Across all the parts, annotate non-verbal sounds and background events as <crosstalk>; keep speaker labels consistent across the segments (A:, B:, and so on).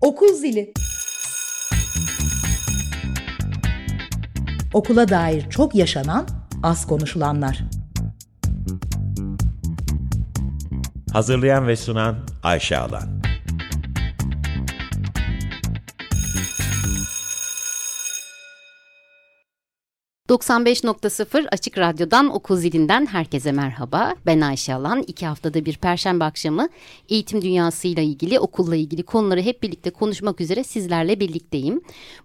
A: Okul zili. Okula dair çok yaşanan, az konuşulanlar.
B: Hazırlayan ve sunan Ayşe Alan.
C: 95.0 Açık Radyo'dan Okul Zilinden herkese merhaba. Ben Ayşe Alan. İki haftada bir perşembe akşamı eğitim dünyasıyla ilgili, okulla ilgili konuları hep birlikte konuşmak üzere sizlerle birlikteyim.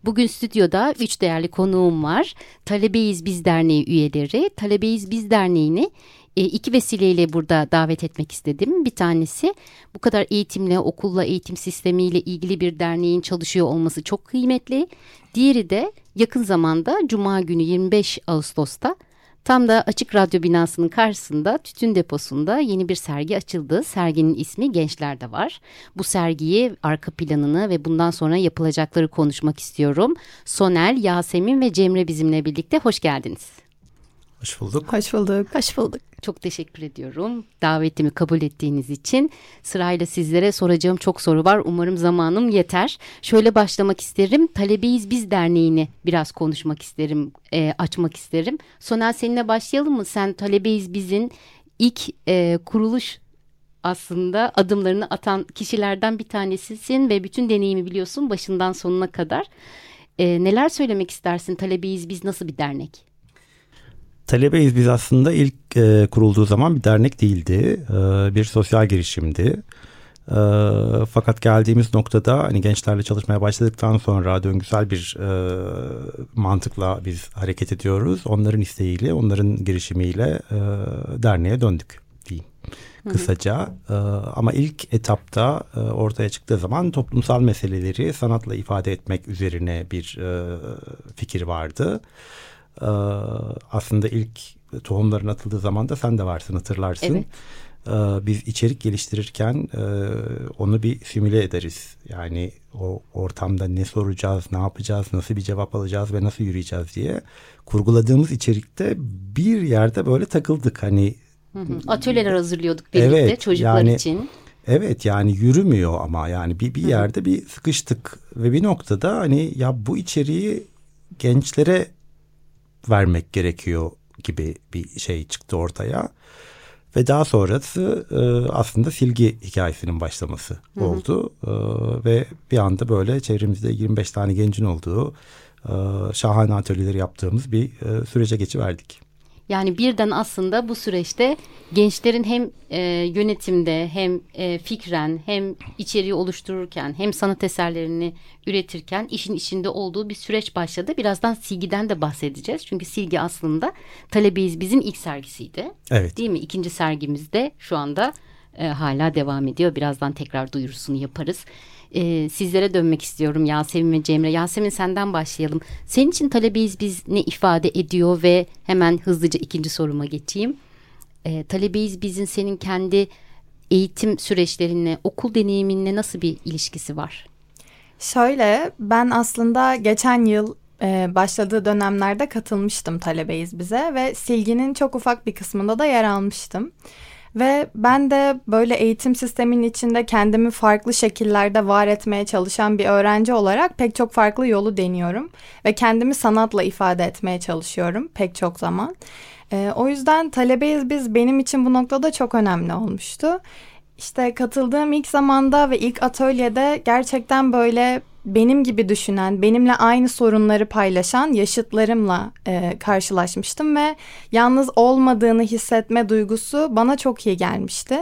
C: Bugün stüdyoda üç değerli konuğum var. Talebeyiz Biz Derneği üyeleri. Talebeyiz Biz Derneği'ni e, iki vesileyle burada davet etmek istedim. Bir tanesi bu kadar eğitimle, okulla, eğitim sistemiyle ilgili bir derneğin çalışıyor olması çok kıymetli. Diğeri de yakın zamanda Cuma günü 25 Ağustos'ta tam da Açık Radyo binasının karşısında tütün deposunda yeni bir sergi açıldı. Serginin ismi Gençler'de var. Bu sergiyi, arka planını ve bundan sonra yapılacakları konuşmak istiyorum. Sonel, Yasemin ve Cemre bizimle birlikte hoş geldiniz.
D: Hoş bulduk.
E: Hoş bulduk.
C: Hoş bulduk. Çok teşekkür ediyorum davetimi kabul ettiğiniz için. Sırayla sizlere soracağım çok soru var. Umarım zamanım yeter. Şöyle başlamak isterim. Talebeyiz Biz Derneği'ni biraz konuşmak isterim, e, açmak isterim. Sonel seninle başlayalım mı? Sen Talebeyiz Biz'in ilk e, kuruluş aslında adımlarını atan kişilerden bir tanesisin ve bütün deneyimi biliyorsun başından sonuna kadar. E, neler söylemek istersin? Talebeyiz Biz nasıl bir dernek?
D: Talebeyiz biz aslında ilk e, kurulduğu zaman bir dernek değildi. E, bir sosyal girişimdi. E, fakat geldiğimiz noktada hani gençlerle çalışmaya başladıktan sonra döngüsel bir e, mantıkla biz hareket ediyoruz. Onların isteğiyle, onların girişimiyle e, derneğe döndük diyeyim kısaca. E, ama ilk etapta e, ortaya çıktığı zaman toplumsal meseleleri sanatla ifade etmek üzerine bir e, fikir vardı. Ee, aslında ilk tohumların atıldığı zaman da sen de varsın hatırlarsın. Evet. Ee, biz içerik geliştirirken e, onu bir simüle ederiz. Yani o ortamda ne soracağız, ne yapacağız, nasıl bir cevap alacağız ve nasıl yürüyeceğiz diye kurguladığımız içerikte bir yerde böyle takıldık. Hani
C: Atölyeler hazırlıyorduk birlikte evet, çocuklar
D: yani,
C: için.
D: Evet yani yürümüyor ama yani bir, bir yerde bir sıkıştık ve bir noktada hani ya bu içeriği gençlere vermek gerekiyor gibi bir şey çıktı ortaya. Ve daha sonrası e, aslında silgi hikayesinin başlaması hı hı. oldu. E, ve bir anda böyle çevremizde 25 tane gencin olduğu e, şahane atölyeleri yaptığımız bir e, sürece geçiverdik.
C: Yani birden aslında bu süreçte gençlerin hem e, yönetimde hem e, fikren hem içeriği oluştururken hem sanat eserlerini üretirken işin içinde olduğu bir süreç başladı. Birazdan Silgi'den de bahsedeceğiz. Çünkü Silgi aslında Talebeyiz bizim ilk sergisiydi.
D: Evet.
C: Değil mi? İkinci sergimizde şu anda e, hala devam ediyor. Birazdan tekrar duyurusunu yaparız e, sizlere dönmek istiyorum Yasemin ve Cemre. Yasemin senden başlayalım. Senin için talebeyiz biz ne ifade ediyor ve hemen hızlıca ikinci soruma geçeyim. E, talebeyiz bizin senin kendi eğitim süreçlerinle, okul deneyiminle nasıl bir ilişkisi var?
E: Şöyle ben aslında geçen yıl e, başladığı dönemlerde katılmıştım talebeyiz bize ve silginin çok ufak bir kısmında da yer almıştım. Ve ben de böyle eğitim sisteminin içinde kendimi farklı şekillerde var etmeye çalışan bir öğrenci olarak pek çok farklı yolu deniyorum. Ve kendimi sanatla ifade etmeye çalışıyorum pek çok zaman. Ee, o yüzden talebeyiz biz benim için bu noktada çok önemli olmuştu. İşte katıldığım ilk zamanda ve ilk atölyede gerçekten böyle benim gibi düşünen, benimle aynı sorunları paylaşan yaşıtlarımla e, karşılaşmıştım ve yalnız olmadığını hissetme duygusu bana çok iyi gelmişti.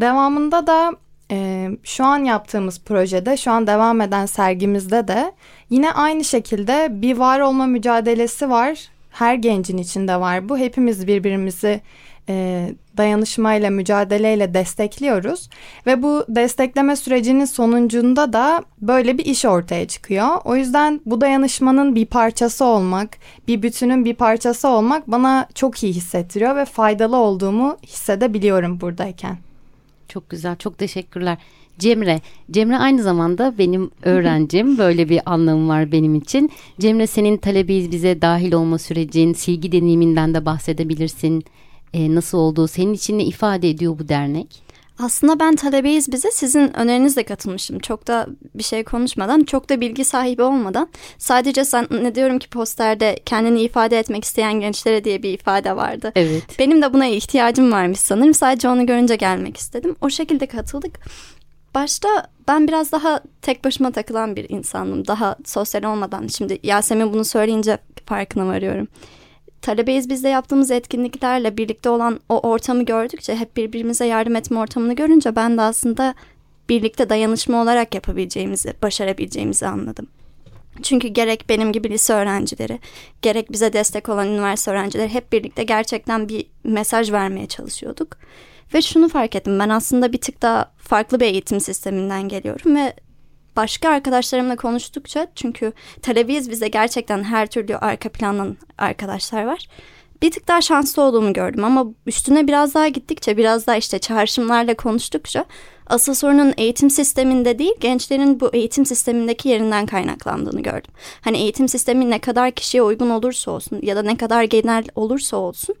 E: Devamında da e, şu an yaptığımız projede, şu an devam eden sergimizde de yine aynı şekilde bir var olma mücadelesi var. Her gencin içinde var bu. Hepimiz birbirimizi e, dayanışmayla, mücadeleyle destekliyoruz. Ve bu destekleme sürecinin sonucunda da böyle bir iş ortaya çıkıyor. O yüzden bu dayanışmanın bir parçası olmak, bir bütünün bir parçası olmak bana çok iyi hissettiriyor ve faydalı olduğumu hissedebiliyorum buradayken.
C: Çok güzel, çok teşekkürler. Cemre, Cemre aynı zamanda benim öğrencim. <laughs> Böyle bir anlamı var benim için. Cemre senin talebiyiz bize dahil olma sürecin, silgi deneyiminden de bahsedebilirsin e, nasıl olduğu senin için ne ifade ediyor bu dernek?
F: Aslında ben talebeyiz bize sizin önerinizle katılmıştım. Çok da bir şey konuşmadan, çok da bilgi sahibi olmadan. Sadece ne diyorum ki posterde kendini ifade etmek isteyen gençlere diye bir ifade vardı.
C: Evet.
F: Benim de buna ihtiyacım varmış sanırım. Sadece onu görünce gelmek istedim. O şekilde katıldık. Başta ben biraz daha tek başıma takılan bir insandım. Daha sosyal olmadan. Şimdi Yasemin bunu söyleyince farkına varıyorum. Talebeyiz bizde yaptığımız etkinliklerle birlikte olan o ortamı gördükçe hep birbirimize yardım etme ortamını görünce ben de aslında birlikte dayanışma olarak yapabileceğimizi, başarabileceğimizi anladım. Çünkü gerek benim gibi lise öğrencileri, gerek bize destek olan üniversite öğrencileri hep birlikte gerçekten bir mesaj vermeye çalışıyorduk. Ve şunu fark ettim ben aslında bir tık daha farklı bir eğitim sisteminden geliyorum ve başka arkadaşlarımla konuştukça çünkü talebiyiz bize gerçekten her türlü arka plandan arkadaşlar var. Bir tık daha şanslı olduğumu gördüm ama üstüne biraz daha gittikçe biraz daha işte çağrışımlarla konuştukça asıl sorunun eğitim sisteminde değil gençlerin bu eğitim sistemindeki yerinden kaynaklandığını gördüm. Hani eğitim sistemi ne kadar kişiye uygun olursa olsun ya da ne kadar genel olursa olsun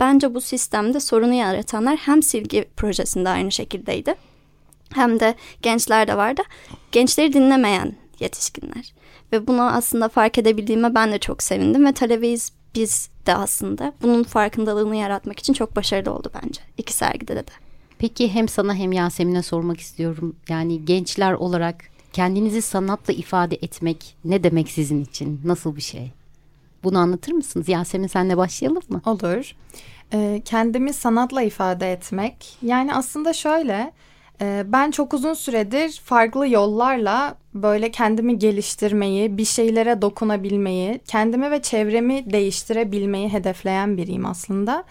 F: bence bu sistemde sorunu yaratanlar hem silgi projesinde aynı şekildeydi hem de gençler de vardı. Gençleri dinlemeyen yetişkinler. Ve bunu aslında fark edebildiğime ben de çok sevindim ve talebeyiz biz de aslında bunun farkındalığını yaratmak için çok başarılı oldu bence. İki sergide de.
C: Peki hem sana hem Yasemin'e sormak istiyorum. Yani gençler olarak kendinizi sanatla ifade etmek ne demek sizin için? Nasıl bir şey? Bunu anlatır mısınız? Yasemin senle başlayalım mı?
E: Olur. Ee, kendimi sanatla ifade etmek. Yani aslında şöyle ben çok uzun süredir farklı yollarla böyle kendimi geliştirmeyi, bir şeylere dokunabilmeyi, kendimi ve çevremi değiştirebilmeyi hedefleyen biriyim aslında.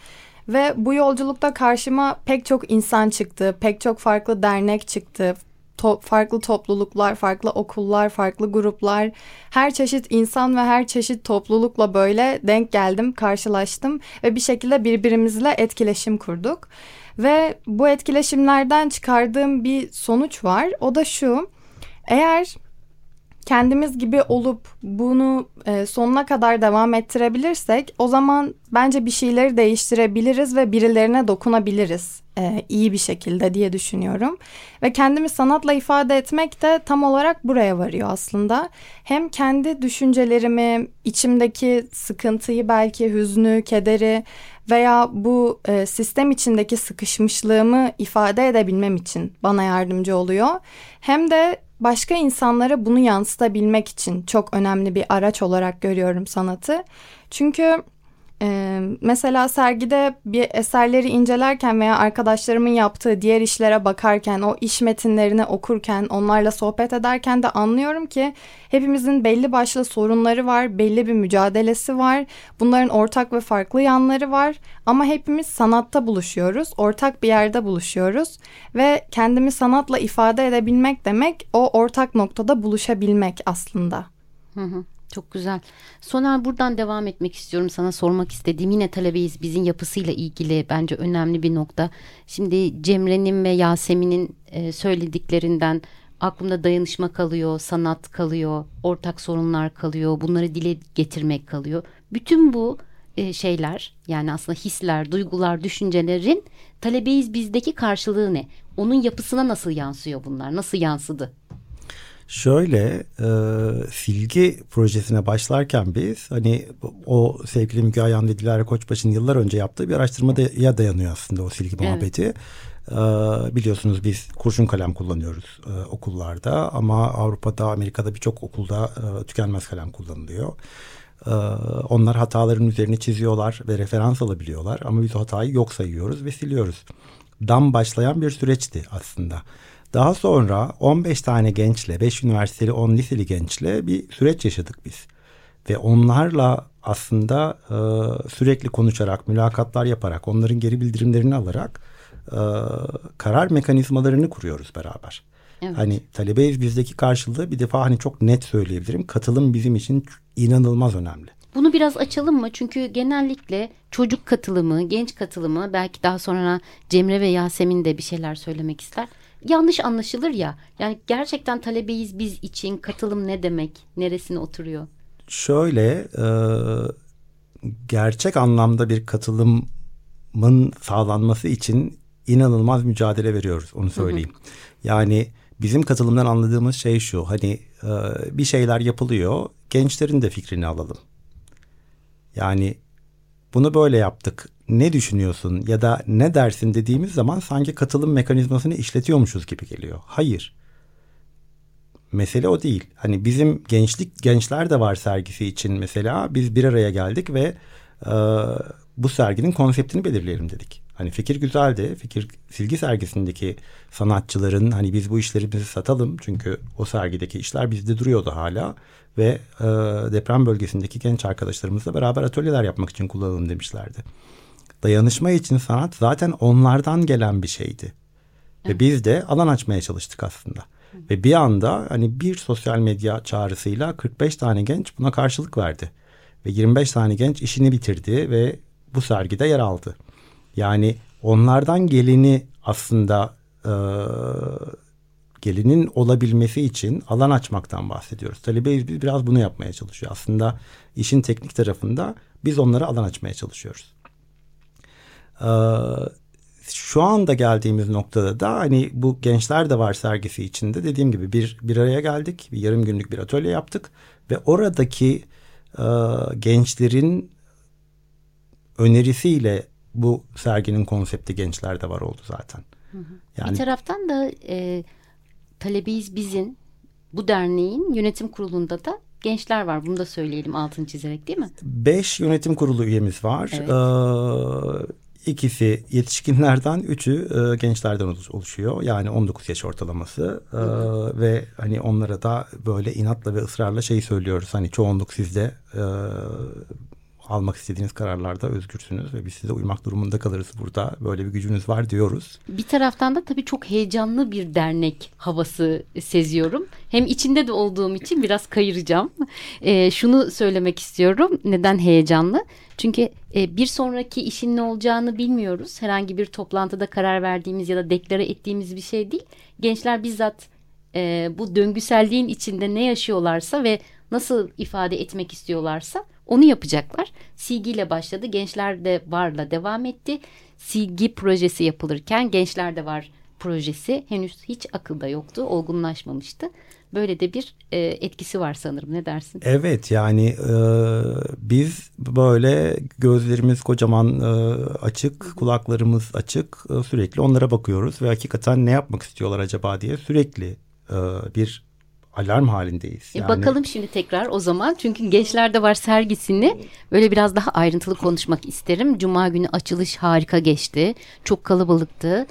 E: Ve bu yolculukta karşıma pek çok insan çıktı, pek çok farklı dernek çıktı, to- farklı topluluklar, farklı okullar, farklı gruplar, her çeşit insan ve her çeşit toplulukla böyle denk geldim, karşılaştım ve bir şekilde birbirimizle etkileşim kurduk. Ve bu etkileşimlerden çıkardığım bir sonuç var. O da şu. Eğer kendimiz gibi olup bunu e, sonuna kadar devam ettirebilirsek o zaman bence bir şeyleri değiştirebiliriz ve birilerine dokunabiliriz e, iyi bir şekilde diye düşünüyorum. Ve kendimi sanatla ifade etmek de tam olarak buraya varıyor aslında. Hem kendi düşüncelerimi, içimdeki sıkıntıyı belki hüznü, kederi veya bu e, sistem içindeki sıkışmışlığımı ifade edebilmem için bana yardımcı oluyor. Hem de başka insanlara bunu yansıtabilmek için çok önemli bir araç olarak görüyorum sanatı. Çünkü ee, mesela sergide bir eserleri incelerken veya arkadaşlarımın yaptığı diğer işlere bakarken, o iş metinlerini okurken, onlarla sohbet ederken de anlıyorum ki hepimizin belli başlı sorunları var, belli bir mücadelesi var. Bunların ortak ve farklı yanları var ama hepimiz sanatta buluşuyoruz, ortak bir yerde buluşuyoruz ve kendimi sanatla ifade edebilmek demek o ortak noktada buluşabilmek aslında.
C: Hı hı. Çok güzel. Soner buradan devam etmek istiyorum. Sana sormak istediğim yine talebeyiz bizim yapısıyla ilgili bence önemli bir nokta. Şimdi Cemre'nin ve Yasemin'in e, söylediklerinden aklımda dayanışma kalıyor, sanat kalıyor, ortak sorunlar kalıyor, bunları dile getirmek kalıyor. Bütün bu e, şeyler yani aslında hisler, duygular, düşüncelerin talebeyiz bizdeki karşılığı ne? Onun yapısına nasıl yansıyor bunlar? Nasıl yansıdı?
D: Şöyle e, silgi projesine başlarken biz hani o sevgili Müge Ayan ve Dilara Koçbaşı'nın yıllar önce yaptığı bir araştırmaya dayanıyor aslında o silgi muhabbeti. Evet. Ee, biliyorsunuz biz kurşun kalem kullanıyoruz e, okullarda ama Avrupa'da Amerika'da birçok okulda e, tükenmez kalem kullanılıyor. Ee, onlar hataların üzerine çiziyorlar ve referans alabiliyorlar ama biz o hatayı yok sayıyoruz ve siliyoruz. Dam başlayan bir süreçti aslında. Daha sonra 15 tane gençle, 5 üniversiteli, 10 liseli gençle bir süreç yaşadık biz. Ve onlarla aslında e, sürekli konuşarak, mülakatlar yaparak, onların geri bildirimlerini alarak e, karar mekanizmalarını kuruyoruz beraber. Evet. Hani talebeyiz bizdeki karşılığı bir defa hani çok net söyleyebilirim. Katılım bizim için inanılmaz önemli.
C: Bunu biraz açalım mı? Çünkü genellikle çocuk katılımı, genç katılımı belki daha sonra Cemre ve Yasemin de bir şeyler söylemek ister yanlış anlaşılır ya. Yani gerçekten talebeyiz biz için katılım ne demek? Neresine oturuyor?
D: Şöyle e, gerçek anlamda bir katılımın sağlanması için inanılmaz mücadele veriyoruz onu söyleyeyim. Hı hı. Yani bizim katılımdan anladığımız şey şu hani e, bir şeyler yapılıyor gençlerin de fikrini alalım. Yani bunu böyle yaptık ne düşünüyorsun ya da ne dersin dediğimiz zaman sanki katılım mekanizmasını işletiyormuşuz gibi geliyor. Hayır. Mesele o değil. Hani bizim gençlik gençler de var sergisi için mesela biz bir araya geldik ve e, bu serginin konseptini belirleyelim dedik. Hani fikir güzeldi. Fikir silgi sergisindeki sanatçıların hani biz bu işlerimizi satalım çünkü o sergideki işler bizde duruyordu hala ve e, deprem bölgesindeki genç arkadaşlarımızla beraber atölyeler yapmak için kullanalım demişlerdi. Dayanışma için sanat zaten onlardan gelen bir şeydi. Ve biz de alan açmaya çalıştık aslında. Ve bir anda hani bir sosyal medya çağrısıyla 45 tane genç buna karşılık verdi. Ve 25 tane genç işini bitirdi ve bu sergide yer aldı. Yani onlardan geleni aslında e, gelinin olabilmesi için alan açmaktan bahsediyoruz. Talebeyiz biz biraz bunu yapmaya çalışıyor. Aslında işin teknik tarafında biz onlara alan açmaya çalışıyoruz. Ee, şu anda geldiğimiz noktada da hani bu gençler de var sergisi içinde dediğim gibi bir bir araya geldik. Bir yarım günlük bir atölye yaptık ve oradaki e, gençlerin önerisiyle bu serginin konsepti gençlerde var oldu zaten.
C: Yani bir taraftan da e, Talebeyiz Biz'in bu derneğin yönetim kurulunda da gençler var. Bunu da söyleyelim altını çizerek değil mi?
D: Beş yönetim kurulu üyemiz var. Evet. Ee, İkisi yetişkinlerden, üçü e, gençlerden oluşuyor. Yani 19 yaş ortalaması e, ve hani onlara da böyle inatla ve ısrarla şey söylüyoruz. Hani çoğunluk sizde e, almak istediğiniz kararlarda özgürsünüz ve biz size uymak durumunda kalırız burada. Böyle bir gücünüz var diyoruz.
C: Bir taraftan da tabii çok heyecanlı bir dernek havası seziyorum. Hem içinde de olduğum için biraz kayıracağım. E, şunu söylemek istiyorum. Neden heyecanlı? Çünkü e, bir sonraki işin ne olacağını bilmiyoruz. Herhangi bir toplantıda karar verdiğimiz ya da deklare ettiğimiz bir şey değil. Gençler bizzat e, bu döngüselliğin içinde ne yaşıyorlarsa ve nasıl ifade etmek istiyorlarsa onu yapacaklar. Silgi ile başladı. Gençler de varla devam etti. Silgi projesi yapılırken gençler de var projesi henüz hiç akılda yoktu. Olgunlaşmamıştı. Böyle de bir e, etkisi var sanırım. Ne dersin?
D: Evet yani e, biz böyle gözlerimiz kocaman e, açık, kulaklarımız açık e, sürekli onlara bakıyoruz ve hakikaten ne yapmak istiyorlar acaba diye sürekli e, bir alarm halindeyiz.
C: E, yani... bakalım şimdi tekrar o zaman çünkü gençlerde var sergisini böyle biraz daha ayrıntılı konuşmak isterim. Cuma günü açılış harika geçti. Çok kalabalıktı.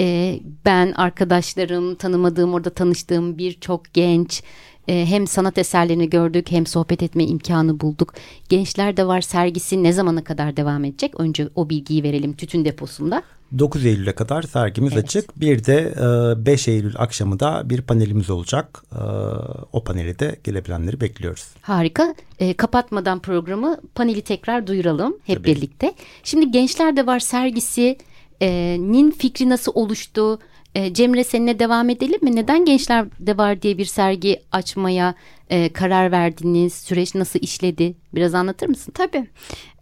C: Ee, ben arkadaşlarım tanımadığım orada tanıştığım birçok genç e, hem sanat eserlerini gördük hem sohbet etme imkanı bulduk. Gençler de var sergisi ne zamana kadar devam edecek? Önce o bilgiyi verelim tütün deposunda.
D: 9 Eylül'e kadar sergimiz evet. açık. Bir de 5 e, Eylül akşamı da bir panelimiz olacak. E, o paneli de gelebilenleri bekliyoruz.
C: Harika. E, kapatmadan programı paneli tekrar duyuralım hep Tabii. birlikte. Şimdi Gençler de Var sergisinin fikri nasıl oluştu? E, Cemre seninle devam edelim mi? Neden Gençler de Var diye bir sergi açmaya e, karar verdiniz? Süreç nasıl işledi? Biraz anlatır mısın?
F: Tabii.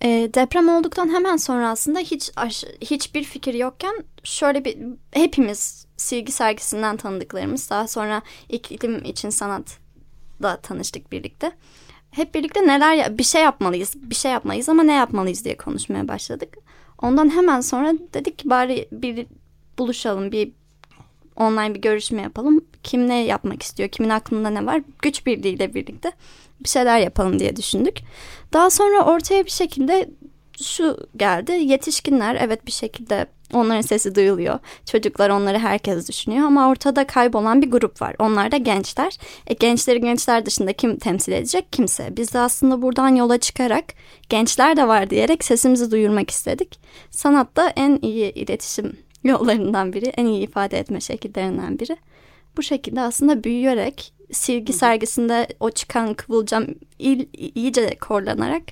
F: E, deprem olduktan hemen sonra aslında hiç hiçbir fikir yokken şöyle bir hepimiz silgi sergisinden tanıdıklarımız daha sonra iklim için sanat da tanıştık birlikte. Hep birlikte neler bir şey yapmalıyız, bir şey yapmalıyız ama ne yapmalıyız diye konuşmaya başladık. Ondan hemen sonra dedik ki bari bir buluşalım, bir online bir görüşme yapalım. Kim ne yapmak istiyor, kimin aklında ne var güç birliğiyle birlikte bir şeyler yapalım diye düşündük. Daha sonra ortaya bir şekilde şu geldi. Yetişkinler evet bir şekilde onların sesi duyuluyor. Çocuklar onları herkes düşünüyor ama ortada kaybolan bir grup var. Onlar da gençler. E, gençleri gençler dışında kim temsil edecek? Kimse. Biz de aslında buradan yola çıkarak gençler de var diyerek sesimizi duyurmak istedik. Sanatta en iyi iletişim yollarından biri, en iyi ifade etme şekillerinden biri. Bu şekilde aslında büyüyerek silgi sergisinde o çıkan kıvılcam iyice korlanarak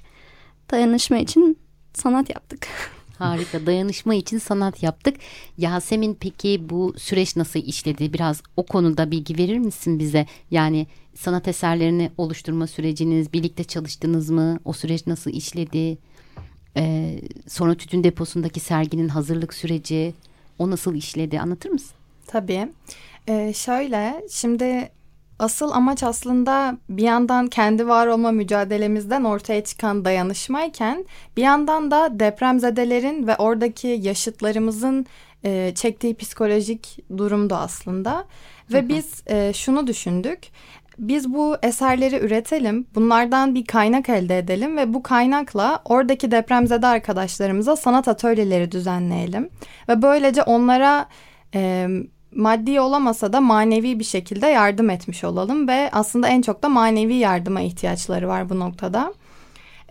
F: dayanışma için sanat yaptık. <laughs>
C: Harika dayanışma için sanat yaptık. Yasemin peki bu süreç nasıl işledi? Biraz o konuda bilgi verir misin bize? Yani sanat eserlerini oluşturma süreciniz, birlikte çalıştınız mı? O süreç nasıl işledi? Ee, sonra tütün deposundaki serginin hazırlık süreci O nasıl işledi anlatır mısın?
E: Tabii. Ee, şöyle şimdi asıl amaç aslında bir yandan kendi var olma mücadelemizden ortaya çıkan dayanışmayken bir yandan da depremzedelerin ve oradaki yaşıtlarımızın e, çektiği psikolojik durumdu aslında. Ve biz e, şunu düşündük. Biz bu eserleri üretelim, bunlardan bir kaynak elde edelim ve bu kaynakla oradaki depremzede arkadaşlarımıza sanat atölyeleri düzenleyelim. Ve böylece onlara e, maddi olamasa da manevi bir şekilde yardım etmiş olalım ve aslında en çok da manevi yardıma ihtiyaçları var bu noktada.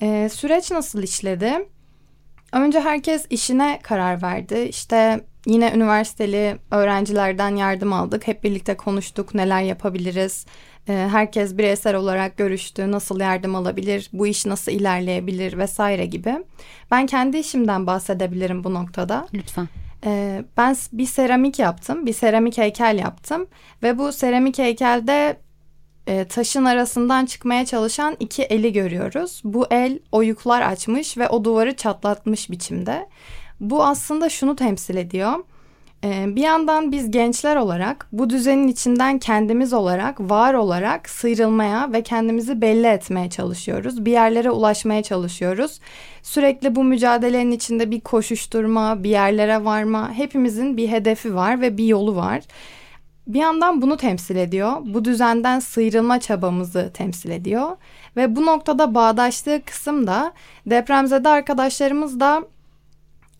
E: E, süreç nasıl işledi? Önce herkes işine karar verdi. İşte yine üniversiteli öğrencilerden yardım aldık. Hep birlikte konuştuk neler yapabiliriz. E, herkes bireysel olarak görüştü. Nasıl yardım alabilir, bu iş nasıl ilerleyebilir vesaire gibi. Ben kendi işimden bahsedebilirim bu noktada.
C: Lütfen.
E: Ee, ben bir seramik yaptım, bir seramik heykel yaptım ve bu seramik heykelde e, taşın arasından çıkmaya çalışan iki eli görüyoruz. Bu el oyuklar açmış ve o duvarı çatlatmış biçimde. Bu aslında şunu temsil ediyor. Ee, bir yandan biz gençler olarak bu düzenin içinden kendimiz olarak, var olarak sıyrılmaya ve kendimizi belli etmeye çalışıyoruz. Bir yerlere ulaşmaya çalışıyoruz. Sürekli bu mücadelenin içinde bir koşuşturma, bir yerlere varma, hepimizin bir hedefi var ve bir yolu var. Bir yandan bunu temsil ediyor. Bu düzenden sıyrılma çabamızı temsil ediyor. Ve bu noktada bağdaştığı kısım da depremzede arkadaşlarımız da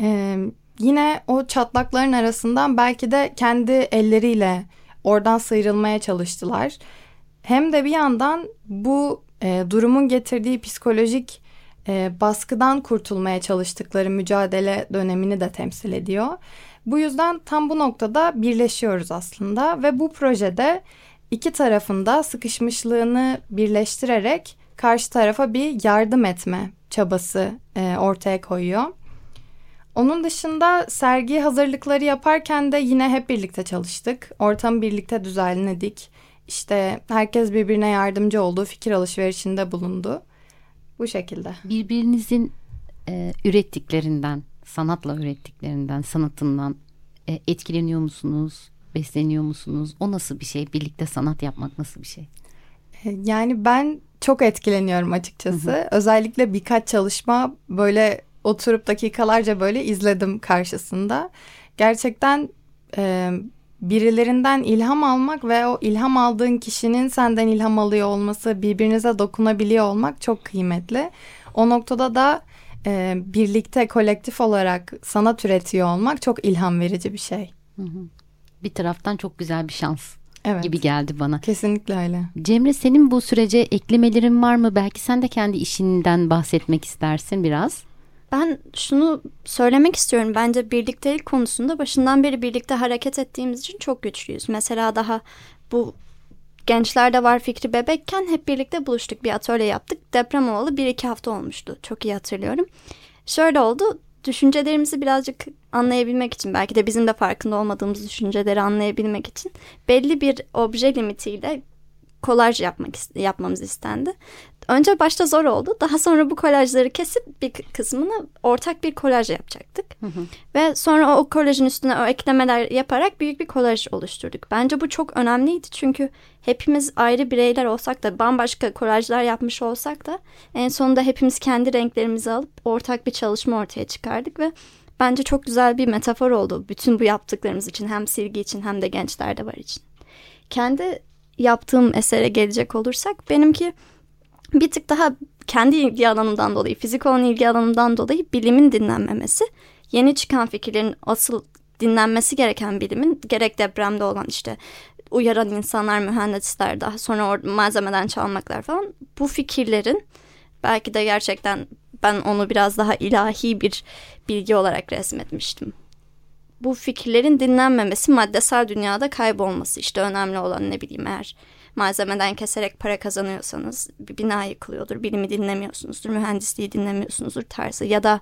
E: e, yine o çatlakların arasından belki de kendi elleriyle oradan sıyrılmaya çalıştılar. Hem de bir yandan bu e, durumun getirdiği psikolojik e, baskıdan kurtulmaya çalıştıkları mücadele dönemini de temsil ediyor. Bu yüzden tam bu noktada birleşiyoruz aslında ve bu projede iki tarafında sıkışmışlığını birleştirerek karşı tarafa bir yardım etme çabası e, ortaya koyuyor. Onun dışında sergi hazırlıkları yaparken de yine hep birlikte çalıştık. Ortamı birlikte düzenledik. İşte herkes birbirine yardımcı oldu, fikir alışverişinde bulundu. Bu şekilde.
C: Birbirinizin e, ürettiklerinden, sanatla ürettiklerinden, sanatından e, etkileniyor musunuz? Besleniyor musunuz? O nasıl bir şey? Birlikte sanat yapmak nasıl bir şey?
E: E, yani ben çok etkileniyorum açıkçası. Hı hı. Özellikle birkaç çalışma böyle oturup dakikalarca böyle izledim karşısında. Gerçekten e, birilerinden ilham almak ve o ilham aldığın kişinin senden ilham alıyor olması, birbirinize dokunabiliyor olmak çok kıymetli. O noktada da e, birlikte kolektif olarak sanat üretiyor olmak çok ilham verici bir şey.
C: Bir taraftan çok güzel bir şans
E: evet.
C: gibi geldi bana.
E: Kesinlikle öyle.
C: Cemre senin bu sürece eklemelerin var mı? Belki sen de kendi işinden bahsetmek istersin biraz.
F: Ben şunu söylemek istiyorum. Bence birliktelik konusunda başından beri birlikte hareket ettiğimiz için çok güçlüyüz. Mesela daha bu gençlerde var fikri bebekken hep birlikte buluştuk. Bir atölye yaptık. Deprem olalı bir iki hafta olmuştu. Çok iyi hatırlıyorum. Şöyle oldu. Düşüncelerimizi birazcık anlayabilmek için belki de bizim de farkında olmadığımız düşünceleri anlayabilmek için belli bir obje limitiyle kolaj yapmak yapmamız istendi. Önce başta zor oldu. Daha sonra bu kolajları kesip bir kısmını ortak bir kolaj yapacaktık. Hı hı. Ve sonra o kolajın üstüne o eklemeler yaparak büyük bir kolaj oluşturduk. Bence bu çok önemliydi çünkü hepimiz ayrı bireyler olsak da bambaşka kolajlar yapmış olsak da en sonunda hepimiz kendi renklerimizi alıp ortak bir çalışma ortaya çıkardık ve bence çok güzel bir metafor oldu bütün bu yaptıklarımız için hem silgi için hem de gençlerde var için. Kendi yaptığım esere gelecek olursak benimki bir tık daha kendi ilgi alanımdan dolayı, fizik olan ilgi alanımdan dolayı bilimin dinlenmemesi, yeni çıkan fikirlerin asıl dinlenmesi gereken bilimin gerek depremde olan işte uyaran insanlar, mühendisler, daha sonra malzemeden çalmaklar falan bu fikirlerin belki de gerçekten ben onu biraz daha ilahi bir bilgi olarak resmetmiştim. Bu fikirlerin dinlenmemesi, maddesel dünyada kaybolması işte önemli olan ne bileyim eğer malzemeden keserek para kazanıyorsanız bir bina yıkılıyordur, bilimi dinlemiyorsunuzdur, mühendisliği dinlemiyorsunuzdur tarzı ya da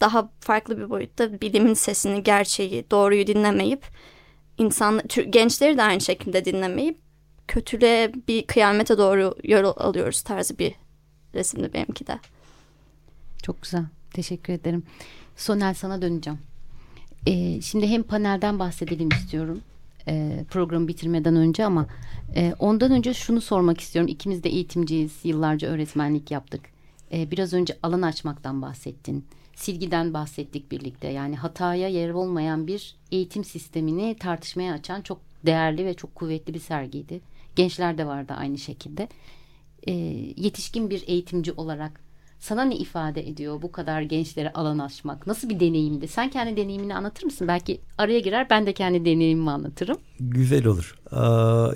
F: daha farklı bir boyutta bilimin sesini, gerçeği, doğruyu dinlemeyip insan gençleri de aynı şekilde dinlemeyip kötülüğe bir kıyamete doğru yol alıyoruz tarzı bir resimdi benimki de.
C: Çok güzel. Teşekkür ederim. Sonel sana döneceğim. Ee, şimdi hem panelden bahsedelim istiyorum e, programı bitirmeden önce ama e, ondan önce şunu sormak istiyorum. İkimiz de eğitimciyiz, yıllarca öğretmenlik yaptık. E, biraz önce alan açmaktan bahsettin. Silgiden bahsettik birlikte. Yani hataya yer olmayan bir eğitim sistemini tartışmaya açan çok değerli ve çok kuvvetli bir sergiydi. Gençler de vardı aynı şekilde. E, yetişkin bir eğitimci olarak sana ne ifade ediyor bu kadar gençlere alan açmak? Nasıl bir deneyimdi? Sen kendi deneyimini anlatır mısın? Belki araya girer ben de kendi deneyimimi anlatırım.
D: Güzel olur. Ee,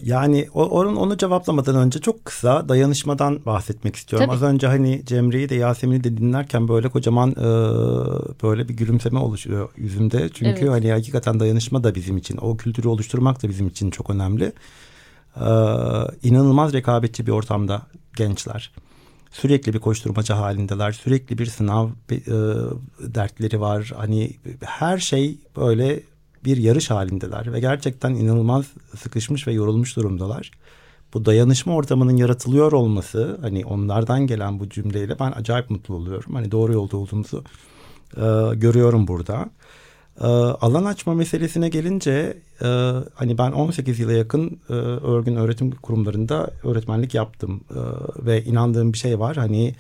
D: yani onun onu cevaplamadan önce çok kısa dayanışmadan bahsetmek istiyorum. Tabii. Az önce hani Cemre'yi de Yasemin'i de dinlerken böyle kocaman e, böyle bir gülümseme oluşuyor yüzümde. Çünkü evet. hani hakikaten dayanışma da bizim için, o kültürü oluşturmak da bizim için çok önemli. Ee, inanılmaz rekabetçi bir ortamda gençler. Sürekli bir koşturmaca halindeler. Sürekli bir sınav e, dertleri var. Hani her şey böyle bir yarış halindeler ve gerçekten inanılmaz sıkışmış ve yorulmuş durumdalar. Bu dayanışma ortamının yaratılıyor olması hani onlardan gelen bu cümleyle ben acayip mutlu oluyorum. Hani doğru yolda olduğumuzu e, görüyorum burada. E, alan açma meselesine gelince e, hani ben 18 yıla yakın e, örgün öğretim kurumlarında öğretmenlik yaptım e, ve inandığım bir şey var hani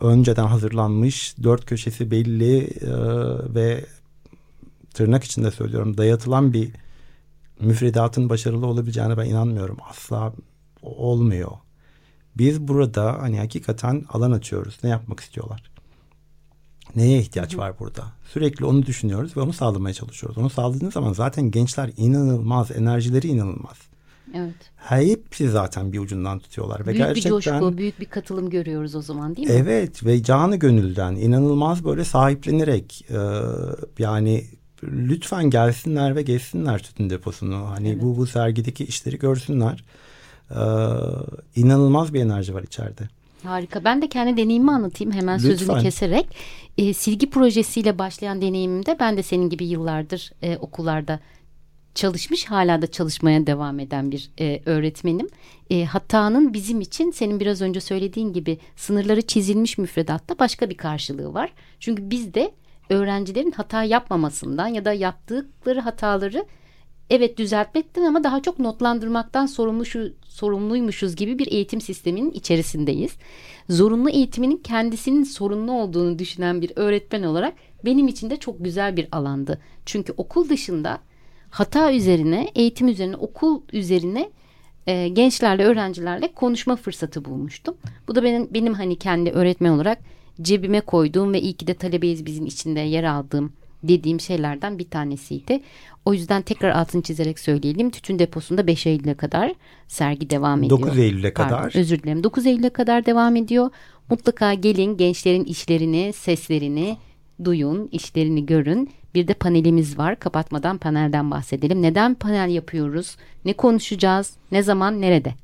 D: önceden hazırlanmış dört köşesi belli ve tırnak içinde söylüyorum dayatılan bir müfredatın başarılı olabileceğine ben inanmıyorum asla olmuyor. Biz burada hani hakikaten alan açıyoruz. Ne yapmak istiyorlar? Neye ihtiyaç var burada? Sürekli onu düşünüyoruz ve onu sağlamaya çalışıyoruz. Onu sağladığınız zaman zaten gençler inanılmaz, enerjileri inanılmaz.
C: Evet.
D: Hepsi zaten bir ucundan tutuyorlar. Ve
C: büyük
D: gerçekten,
C: bir coşku, büyük bir katılım görüyoruz o zaman değil mi?
D: Evet ve canı gönülden inanılmaz böyle sahiplenerek e, yani lütfen gelsinler ve geçsinler tütün deposunu. Hani evet. bu bu sergideki işleri görsünler. E, inanılmaz bir enerji var içeride.
C: Harika. Ben de kendi deneyimimi anlatayım hemen Lütfen. sözünü keserek. E, silgi projesiyle başlayan deneyimimde ben de senin gibi yıllardır e, okullarda çalışmış hala da çalışmaya devam eden bir e, öğretmenim. E, hatanın bizim için senin biraz önce söylediğin gibi sınırları çizilmiş müfredatta başka bir karşılığı var. Çünkü biz de öğrencilerin hata yapmamasından ya da yaptıkları hataları evet düzeltmekten ama daha çok notlandırmaktan sorumlu şu, sorumluymuşuz gibi bir eğitim sisteminin içerisindeyiz. Zorunlu eğitiminin kendisinin sorunlu olduğunu düşünen bir öğretmen olarak benim için de çok güzel bir alandı. Çünkü okul dışında hata üzerine, eğitim üzerine, okul üzerine e, gençlerle, öğrencilerle konuşma fırsatı bulmuştum. Bu da benim, benim hani kendi öğretmen olarak cebime koyduğum ve iyi ki de talebeyiz bizim içinde yer aldığım dediğim şeylerden bir tanesiydi. O yüzden tekrar altını çizerek söyleyelim. Tütün deposunda 5 Eylül'e kadar sergi devam ediyor.
D: 9 Eylül'e kadar.
C: Özür dilerim. 9 Eylül'e kadar devam ediyor. Mutlaka gelin gençlerin işlerini, seslerini duyun, işlerini görün. Bir de panelimiz var. Kapatmadan panelden bahsedelim. Neden panel yapıyoruz? Ne konuşacağız? Ne zaman? Nerede?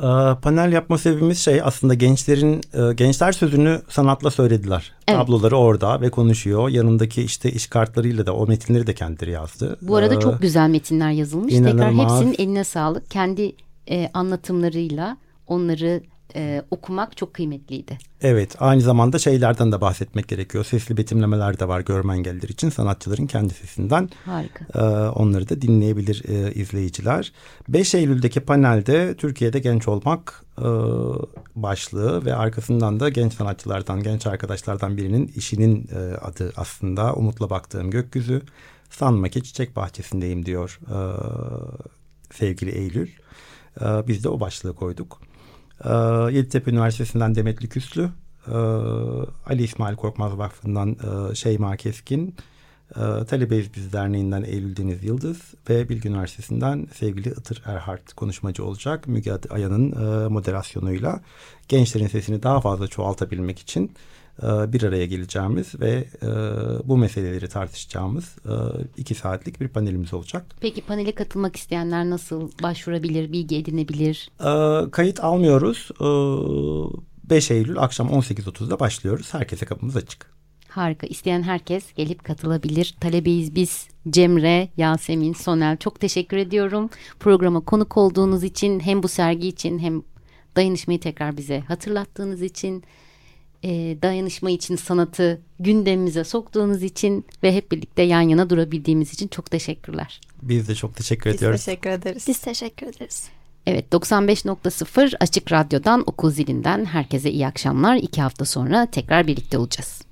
D: Ee, panel yapma sebebimiz şey aslında gençlerin e, gençler sözünü sanatla söylediler. Evet. Tabloları orada ve konuşuyor. Yanındaki işte iş kartlarıyla da o metinleri de kendileri yazdı.
C: Bu arada ee, çok güzel metinler yazılmış. İnanılmaz. Tekrar hepsinin eline sağlık. Kendi e, anlatımlarıyla onları e, okumak çok kıymetliydi.
D: Evet aynı zamanda şeylerden de bahsetmek gerekiyor. Sesli betimlemeler de var görme engelliler için sanatçıların kendi sesinden.
C: Harika.
D: E, onları da dinleyebilir e, izleyiciler. 5 Eylül'deki panelde Türkiye'de genç olmak e, başlığı ve arkasından da genç sanatçılardan, genç arkadaşlardan birinin işinin e, adı aslında Umutla Baktığım Gökyüzü. Sanma ki çiçek bahçesindeyim diyor e, sevgili Eylül. E, biz de o başlığı koyduk. E, Yeditepe Üniversitesi'nden Demetli Küslü, e, Ali İsmail Korkmaz Vakfı'ndan e, Şeyma Keskin, e, Talebeyiz Biz Derneği'nden Eylül Deniz Yıldız ve Bilgi Üniversitesi'nden sevgili Itır Erhard konuşmacı olacak. Müge Aya'nın moderasyonuyla gençlerin sesini daha fazla çoğaltabilmek için bir araya geleceğimiz ve e, bu meseleleri tartışacağımız e, iki saatlik bir panelimiz olacak.
C: Peki panele katılmak isteyenler nasıl başvurabilir, bilgi edinebilir?
D: Kayıt almıyoruz. 5 Eylül akşam 18.30'da başlıyoruz. Herkese kapımız açık.
C: Harika. İsteyen herkes gelip katılabilir. Talebeyiz biz. Cemre, Yasemin, Sonel çok teşekkür ediyorum. Programa konuk olduğunuz için hem bu sergi için hem dayanışmayı tekrar bize hatırlattığınız için e, dayanışma için sanatı gündemimize soktuğunuz için ve hep birlikte yan yana durabildiğimiz için çok teşekkürler.
D: Biz de çok teşekkür
E: Biz
D: ediyoruz.
E: teşekkür ederiz.
F: Biz teşekkür ederiz.
C: Evet 95.0 Açık Radyo'dan Okul Zilinden herkese iyi akşamlar. İki hafta sonra tekrar birlikte olacağız.